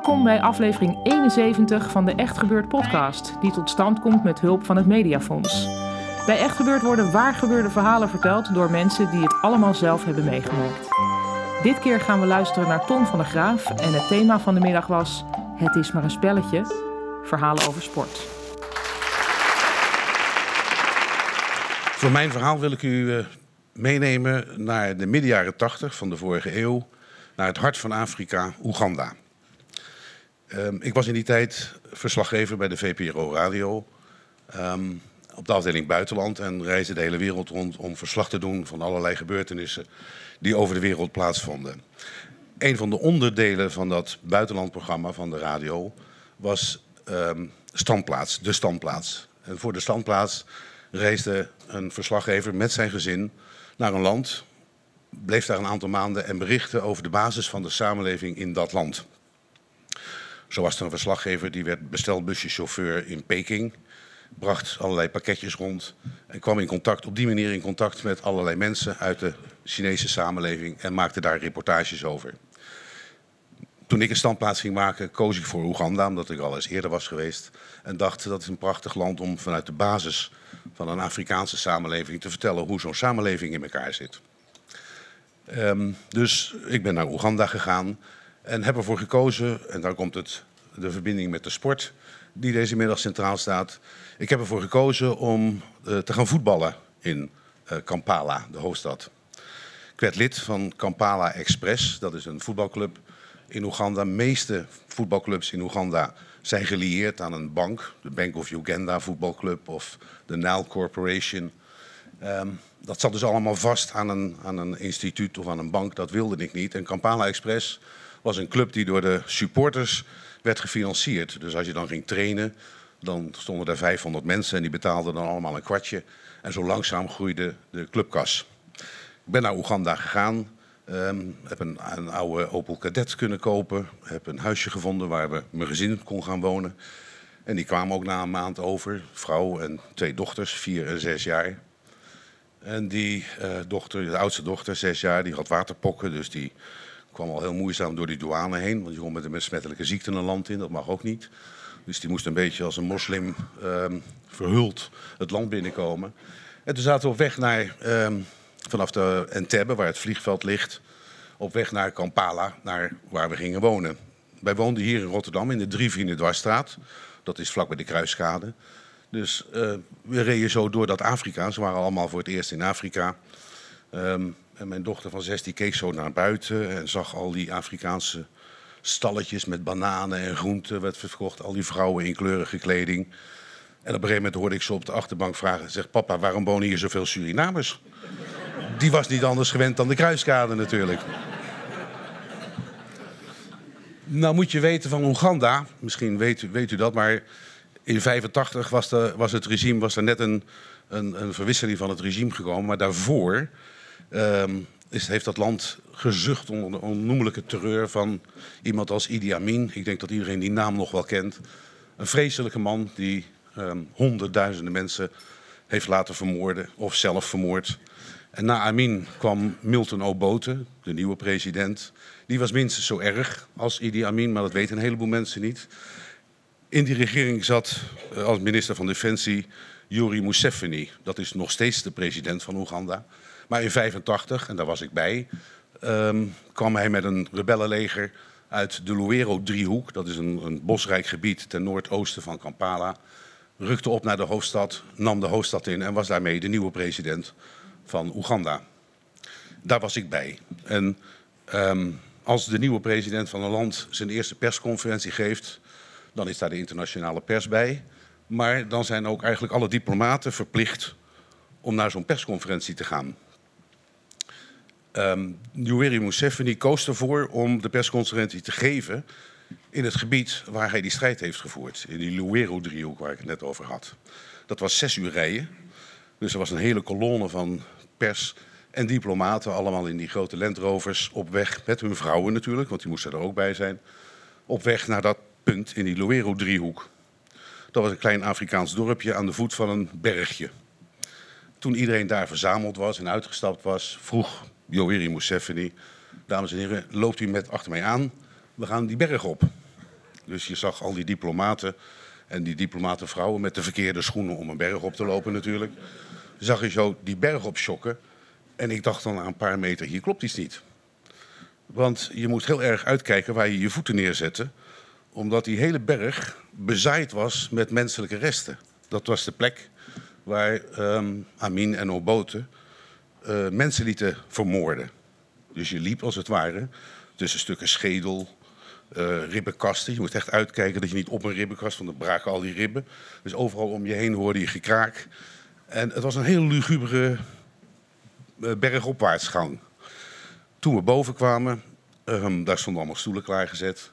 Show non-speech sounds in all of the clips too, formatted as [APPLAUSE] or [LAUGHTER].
Welkom bij aflevering 71 van de Echt Gebeurd podcast, die tot stand komt met hulp van het Mediafonds. Bij Echt Gebeurd worden waargebeurde verhalen verteld door mensen die het allemaal zelf hebben meegemaakt. Dit keer gaan we luisteren naar Ton van der Graaf en het thema van de middag was Het is maar een spelletje, verhalen over sport. Voor mijn verhaal wil ik u uh, meenemen naar de midden jaren 80 van de vorige eeuw, naar het hart van Afrika, Oeganda. Um, ik was in die tijd verslaggever bij de VPRO Radio um, op de afdeling buitenland en reisde de hele wereld rond om verslag te doen van allerlei gebeurtenissen die over de wereld plaatsvonden. Een van de onderdelen van dat buitenlandprogramma van de radio was um, standplaats, de standplaats. En voor de standplaats reisde een verslaggever met zijn gezin naar een land, bleef daar een aantal maanden en berichtte over de basis van de samenleving in dat land. Zo was er een verslaggever die werd bestelbuschauffeur in Peking, bracht allerlei pakketjes rond en kwam in contact, op die manier in contact met allerlei mensen uit de Chinese samenleving en maakte daar reportages over. Toen ik een standplaats ging maken, koos ik voor Oeganda, omdat ik al eens eerder was geweest. En dacht dat is een prachtig land om vanuit de basis van een Afrikaanse samenleving te vertellen hoe zo'n samenleving in elkaar zit. Um, dus ik ben naar Oeganda gegaan en heb ervoor gekozen, en daar komt het, de verbinding met de sport die deze middag centraal staat. Ik heb ervoor gekozen om uh, te gaan voetballen in uh, Kampala, de hoofdstad. Ik werd lid van Kampala Express, dat is een voetbalclub in Oeganda. De meeste voetbalclubs in Oeganda zijn gelieerd aan een bank. De Bank of Uganda voetbalclub of de Nile Corporation. Um, dat zat dus allemaal vast aan een, aan een instituut of aan een bank. Dat wilde ik niet. En Kampala Express was een club die door de supporters werd gefinancierd. Dus als je dan ging trainen, dan stonden er 500 mensen en die betaalden dan allemaal een kwartje. En zo langzaam groeide de clubkas. Ik ben naar Oeganda gegaan. Um, heb een, een, oude Opel Kadett kunnen kopen. Heb een huisje gevonden waar we mijn gezin kon gaan wonen. En die kwamen ook na een maand over. Vrouw en twee dochters, vier en zes jaar. En die uh, dochter, de oudste dochter, zes jaar, die had waterpokken. Dus die kwam al heel moeizaam door die douane heen. Want je komt met een besmettelijke ziekte een land in, dat mag ook niet. Dus die moest een beetje als een moslim um, verhuld het land binnenkomen. En toen zaten we op weg naar, um, vanaf de Entebbe, waar het vliegveld ligt, op weg naar Kampala, naar waar we gingen wonen. Wij woonden hier in Rotterdam in de Drievrienden Dwarsstraat. Dat is vlak bij de Kruiskade. Dus uh, we reden zo door dat Afrika. Ze waren allemaal voor het eerst in Afrika. Um, en mijn dochter van zes die keek zo naar buiten en zag al die Afrikaanse stalletjes met bananen en groenten werd verkocht. Al die vrouwen in kleurige kleding. En op een gegeven moment hoorde ik ze op de achterbank vragen. Zegt papa, waarom wonen hier zoveel Surinamers? Die was niet anders gewend dan de kruiskade natuurlijk. Nou moet je weten van Oeganda, misschien weet, weet u dat, maar in 1985 was, de, was het regime, was er net een, een, een verwisseling van het regime gekomen. Maar daarvoor um, is, heeft dat land gezucht onder de onnoemelijke terreur van iemand als Idi Amin. Ik denk dat iedereen die naam nog wel kent. Een vreselijke man die um, honderdduizenden mensen heeft laten vermoorden of zelf vermoord. En na Amin kwam Milton Obote, de nieuwe president. Die was minstens zo erg als Idi Amin, maar dat weten een heleboel mensen niet. In die regering zat uh, als minister van Defensie Yuri Museveni. Dat is nog steeds de president van Oeganda. Maar in 85, en daar was ik bij, um, kwam hij met een rebellenleger uit de Luero-driehoek. Dat is een, een bosrijk gebied ten noordoosten van Kampala. Rukte op naar de hoofdstad, nam de hoofdstad in en was daarmee de nieuwe president van Oeganda. Daar was ik bij. En um, als de nieuwe president van een land zijn eerste persconferentie geeft, dan is daar de internationale pers bij. Maar dan zijn ook eigenlijk alle diplomaten verplicht om naar zo'n persconferentie te gaan. Um, Yoweri Museveni koos ervoor om de persconferentie te geven in het gebied waar hij die strijd heeft gevoerd. In die Luero-driehoek waar ik het net over had. Dat was zes uur rijden. Dus er was een hele kolonne van pers en diplomaten, allemaal in die grote landrovers, op weg met hun vrouwen natuurlijk, want die moesten er ook bij zijn. Op weg naar dat punt in die Luero-driehoek. Dat was een klein Afrikaans dorpje aan de voet van een bergje. Toen iedereen daar verzameld was en uitgestapt was, vroeg Yoweri Museveni. Dames en heren, loopt u met achter mij aan. We gaan die berg op. Dus je zag al die diplomaten en die diplomatenvrouwen met de verkeerde schoenen om een berg op te lopen natuurlijk. Zag je zo die berg op schokken. En ik dacht dan aan een paar meter, hier klopt iets niet. Want je moet heel erg uitkijken waar je je voeten neerzette. Omdat die hele berg bezaaid was met menselijke resten. Dat was de plek waar um, Amin en Obote uh, mensen lieten vermoorden. Dus je liep als het ware tussen stukken schedel, uh, ribbenkasten. Je moet echt uitkijken dat je niet op een ribbenkast, want dan braken al die ribben. Dus overal om je heen hoorde je gekraak. En het was een heel lugubere uh, bergopwaartsgang. Toen we boven kwamen, um, daar stonden allemaal stoelen klaargezet.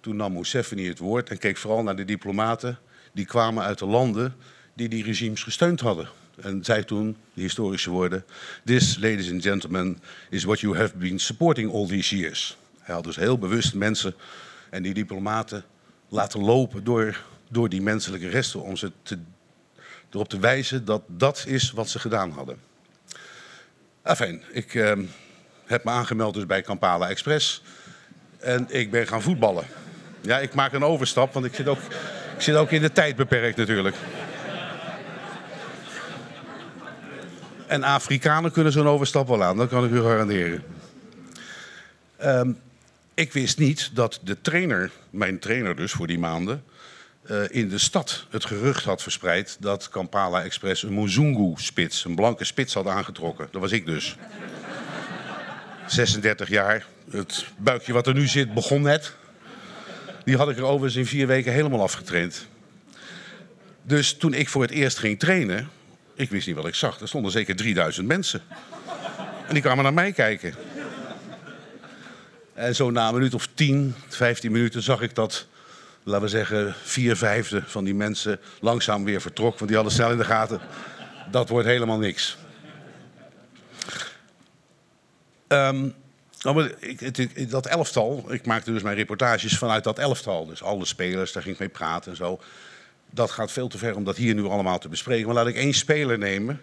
Toen nam het woord en keek vooral naar de diplomaten. Die kwamen uit de landen die die regimes gesteund hadden. En zei toen de historische woorden: This, ladies and gentlemen, is what you have been supporting all these years. Hij had dus heel bewust mensen en die diplomaten laten lopen door, door die menselijke resten om ze erop te wijzen dat dat is wat ze gedaan hadden. Enfin, ik uh, heb me aangemeld dus bij Kampala Express en ik ben gaan voetballen. Ja, ik maak een overstap, want ik zit ook, ik zit ook in de tijd beperkt natuurlijk. En Afrikanen kunnen zo'n overstap wel aan, dat kan ik u garanderen. Um, ik wist niet dat de trainer, mijn trainer dus voor die maanden, uh, in de stad het gerucht had verspreid dat Kampala Express een Muzungu-spits, een blanke spits had aangetrokken. Dat was ik dus. 36 jaar. Het buikje wat er nu zit begon net. Die had ik er overigens in vier weken helemaal afgetraind. Dus toen ik voor het eerst ging trainen, ik wist niet wat ik zag. Er stonden zeker 3000 mensen. En die kwamen naar mij kijken. En zo na een minuut of 10, 15 minuten zag ik dat, laten we zeggen, vier vijfde van die mensen langzaam weer vertrok. Want die hadden snel in de gaten. Dat wordt helemaal niks. Um, ik, dat elftal, ik maakte dus mijn reportages vanuit dat elftal. Dus alle spelers, daar ging ik mee praten en zo. Dat gaat veel te ver om dat hier nu allemaal te bespreken. Maar laat ik één speler nemen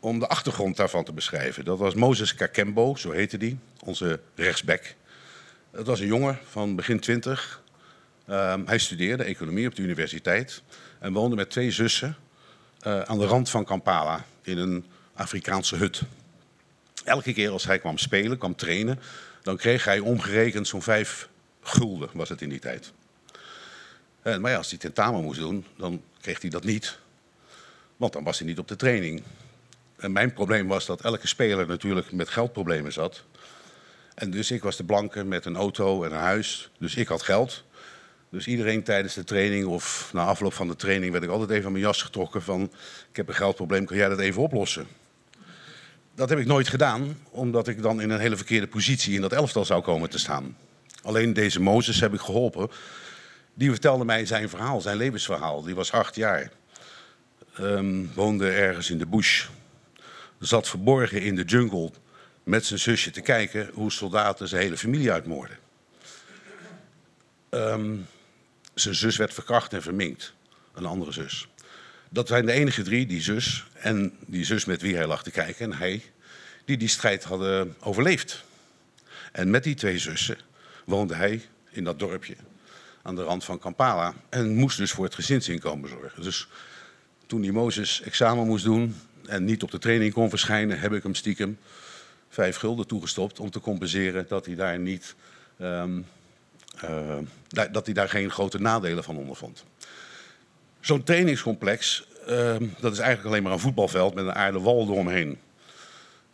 om de achtergrond daarvan te beschrijven. Dat was Moses Kakembo, zo heette die, onze rechtsback. Het was een jongen van begin twintig. Um, hij studeerde economie op de universiteit en woonde met twee zussen uh, aan de rand van Kampala in een Afrikaanse hut. Elke keer als hij kwam spelen, kwam trainen, dan kreeg hij omgerekend zo'n vijf gulden, was het in die tijd. Uh, maar ja, als hij tentamen moest doen, dan kreeg hij dat niet. Want dan was hij niet op de training. En mijn probleem was dat elke speler natuurlijk met geldproblemen zat. En dus ik was de blanke met een auto en een huis. Dus ik had geld. Dus iedereen tijdens de training of na afloop van de training werd ik altijd even aan mijn jas getrokken van ik heb een geldprobleem, kan jij dat even oplossen? Dat heb ik nooit gedaan, omdat ik dan in een hele verkeerde positie in dat elftal zou komen te staan. Alleen deze Mozes heb ik geholpen. Die vertelde mij zijn verhaal, zijn levensverhaal. Die was acht jaar. Um, woonde ergens in de bush zat verborgen in de jungle met zijn zusje te kijken hoe soldaten zijn hele familie uitmoorden. Um, zijn zus werd verkracht en verminkt, een andere zus. Dat zijn de enige drie, die zus en die zus met wie hij lag te kijken en hij, die die strijd hadden overleefd. En met die twee zussen woonde hij in dat dorpje aan de rand van Kampala en moest dus voor het gezinsinkomen zorgen. Dus toen die Mozes examen moest doen, en niet op de training kon verschijnen, heb ik hem stiekem vijf gulden toegestopt om te compenseren dat hij daar niet. Um, uh, dat hij daar geen grote nadelen van ondervond. Zo'n trainingscomplex, uh, dat is eigenlijk alleen maar een voetbalveld met een aarde wal eromheen.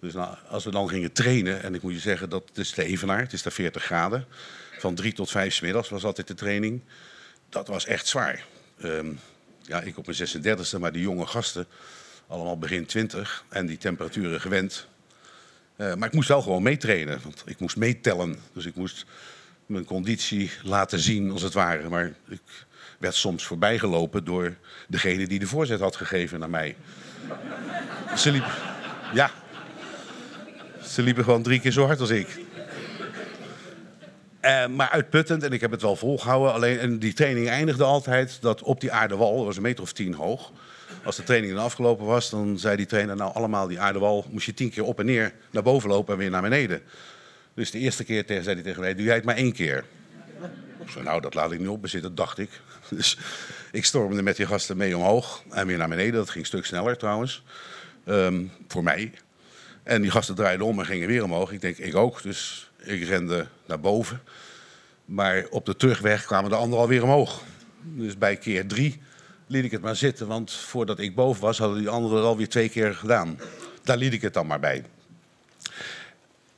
Dus nou, als we dan gingen trainen, en ik moet je zeggen dat het is de Evenaar, het is daar 40 graden. Van drie tot vijf smiddags was altijd de training. Dat was echt zwaar. Um, ja, ik op mijn 36e, maar die jonge gasten, allemaal begin 20 en die temperaturen gewend. Uh, maar ik moest wel gewoon meetrainen, want ik moest meetellen. Dus ik moest mijn conditie laten zien, als het ware. Maar ik werd soms voorbijgelopen door degene die de voorzet had gegeven naar mij. Ze liepen, ja, ze liepen gewoon drie keer zo hard als ik. Uh, maar uitputtend, en ik heb het wel volgehouden. Alleen, en die training eindigde altijd dat op die aardewal, dat was een meter of tien hoog als de training dan afgelopen was, dan zei die trainer, nou allemaal die aardewal, moest je tien keer op en neer naar boven lopen en weer naar beneden. Dus de eerste keer zei hij tegen mij, doe jij het maar één keer. Ik zei, nou, dat laat ik niet op bezitten, dacht ik. [LAUGHS] Dus ik stormde met die gasten mee omhoog en weer naar beneden. Dat ging een stuk sneller trouwens, ehm, voor mij. En die gasten draaiden om en gingen weer omhoog. Ik denk, ik ook. Dus ik rende naar boven. Maar op de terugweg kwamen de anderen alweer omhoog. Dus bij keer drie liet ik het maar zitten. Want voordat ik boven was, hadden die anderen het alweer twee keer gedaan. Daar liet ik het dan maar bij.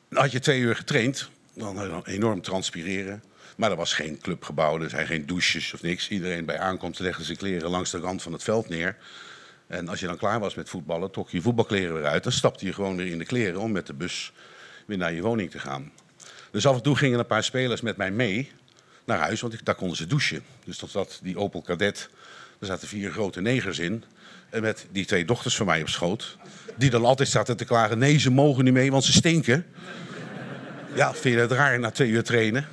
Had je twee uur getraind, dan enorm transpireren. Maar er was geen clubgebouw, er zijn geen douches of niks. Iedereen bij aankomst legde zijn kleren langs de rand van het veld neer. En als je dan klaar was met voetballen, trok je je voetbalkleren weer uit. Dan stapte je gewoon weer in de kleren om met de bus weer naar je woning te gaan. Dus af en toe gingen een paar spelers met mij mee naar huis, want daar konden ze douchen. Dus dat zat die Opel Kadett, er zaten vier grote negers in. En met die twee dochters van mij op schoot. Die dan altijd zaten te klagen, nee ze mogen niet mee, want ze stinken. Ja, vind je het raar na twee uur trainen?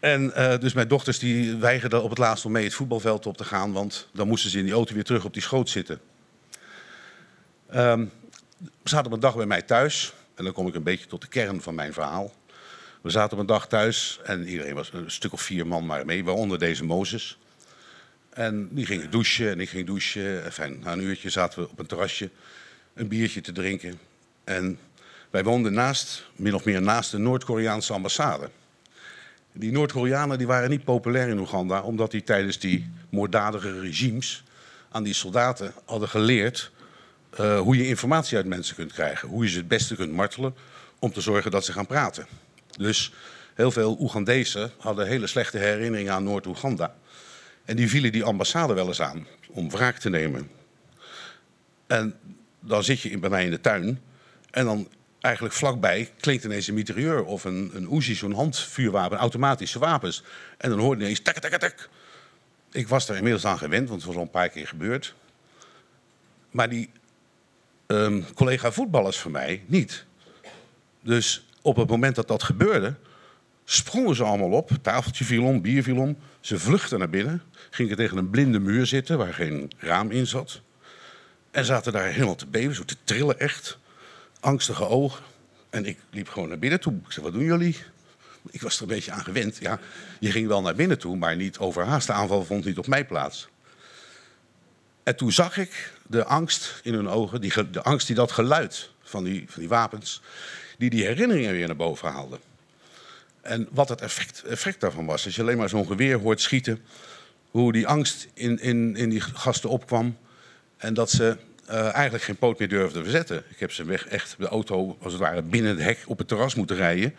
En uh, dus mijn dochters die weigerden op het laatst om mee het voetbalveld op te gaan, want dan moesten ze in die auto weer terug op die schoot zitten. Um, zaten op een dag bij mij thuis en dan kom ik een beetje tot de kern van mijn verhaal. We zaten op een dag thuis en iedereen was een stuk of vier man maar mee, waaronder deze Mozes. En die gingen douchen en ik ging douchen. Enfin, na een uurtje zaten we op een terrasje een biertje te drinken. En wij woonden naast, min of meer naast de Noord-Koreaanse ambassade. Die Noord-Koreanen waren niet populair in Oeganda, omdat die tijdens die moorddadige regimes aan die soldaten hadden geleerd uh, hoe je informatie uit mensen kunt krijgen. Hoe je ze het beste kunt martelen om te zorgen dat ze gaan praten. Dus heel veel Oegandezen hadden hele slechte herinneringen aan Noord-Oeganda. En die vielen die ambassade wel eens aan om wraak te nemen. En dan zit je bij mij in de tuin en dan eigenlijk vlakbij klinkt ineens een mitrailleur of een, een Uzi, zo'n handvuurwapen, automatische wapens. En dan hoorde ineens tak, tak, tak. Ik was er inmiddels aan gewend, want het was al een paar keer gebeurd. Maar die um, collega voetballers van mij niet. Dus op het moment dat dat gebeurde, sprongen ze allemaal op. Tafeltje viel om, bier viel om. Ze vluchtten naar binnen, gingen tegen een blinde muur zitten waar geen raam in zat. En zaten daar helemaal te beven, zo te trillen echt angstige ogen. En ik liep gewoon naar binnen toe. Ik zei, wat doen jullie? Ik was er een beetje aan gewend. Ja, je ging wel naar binnen toe, maar niet overhaast. De aanval vond niet op mij plaats. En toen zag ik de angst in hun ogen, die, de angst die dat geluid van die, van die wapens, die die herinneringen weer naar boven haalde. En wat het effect, effect daarvan was, als je alleen maar zo'n geweer hoort schieten, hoe die angst in, in, in die gasten opkwam en dat ze uh, eigenlijk geen poot meer durfde verzetten. Ik heb ze weg, echt de auto als het ware binnen het hek op het terras moeten rijden.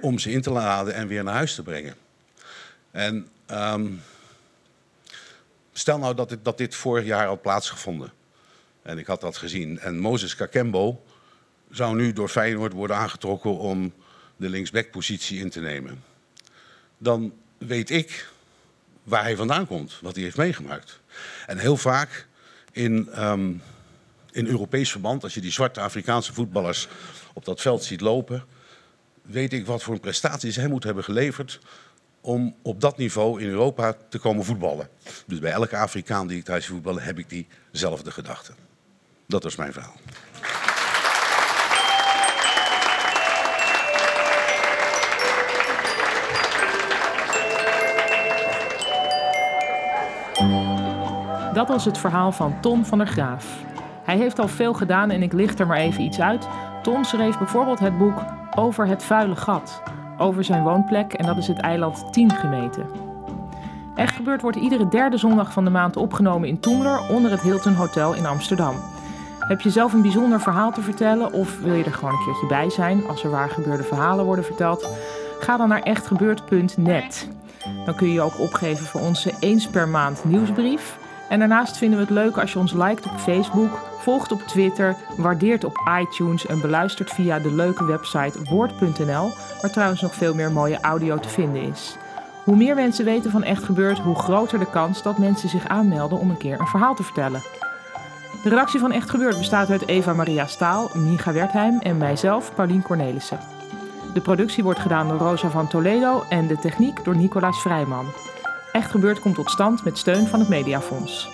om ze in te laden en weer naar huis te brengen. En um, stel nou dat dit, dat dit vorig jaar had plaatsgevonden. En ik had dat gezien. En Moses Kakembo zou nu door Feyenoord worden aangetrokken om de linksbackpositie in te nemen. Dan weet ik waar hij vandaan komt, wat hij heeft meegemaakt. En heel vaak in um, in Europees verband, als je die zwarte Afrikaanse voetballers op dat veld ziet lopen, weet ik wat voor een prestaties hij moet hebben geleverd om op dat niveau in Europa te komen voetballen. Dus bij elke Afrikaan die ik thuis voetballen heb ik diezelfde gedachte. Dat was mijn verhaal. Dat was het verhaal van Tom van der Graaf. Hij heeft al veel gedaan en ik licht er maar even iets uit. Ton schreef bijvoorbeeld het boek Over het vuile gat. Over zijn woonplek en dat is het eiland 10 gemeten. Echt gebeurd wordt iedere derde zondag van de maand opgenomen in Toemler onder het Hilton Hotel in Amsterdam. Heb je zelf een bijzonder verhaal te vertellen of wil je er gewoon een keertje bij zijn als er waar gebeurde verhalen worden verteld? Ga dan naar echtgebeurd.net. Dan kun je je ook opgeven voor onze eens per maand nieuwsbrief. En daarnaast vinden we het leuk als je ons liked op Facebook, volgt op Twitter, waardeert op iTunes en beluistert via de leuke website woord.nl, waar trouwens nog veel meer mooie audio te vinden is. Hoe meer mensen weten van Echt Gebeurd, hoe groter de kans dat mensen zich aanmelden om een keer een verhaal te vertellen. De redactie van Echt Gebeurd bestaat uit Eva Maria Staal, Micha Wertheim en mijzelf, Paulien Cornelissen. De productie wordt gedaan door Rosa van Toledo en de techniek door Nicolaas Vrijman. Echt Gebeurd komt tot stand met steun van het Mediafonds.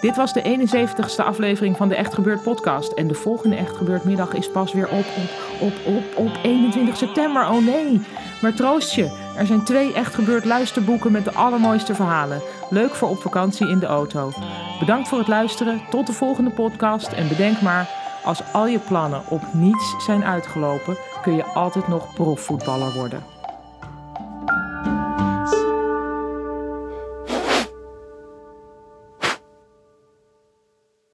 Dit was de 71ste aflevering van de Echt Gebeurd podcast. En de volgende Echt Gebeurd middag is pas weer op, op, op, op, op 21 september. Oh nee, maar troost je. Er zijn twee echt gebeurd luisterboeken met de allermooiste verhalen. Leuk voor op vakantie in de auto. Bedankt voor het luisteren. Tot de volgende podcast. En bedenk maar, als al je plannen op niets zijn uitgelopen, kun je altijd nog profvoetballer worden.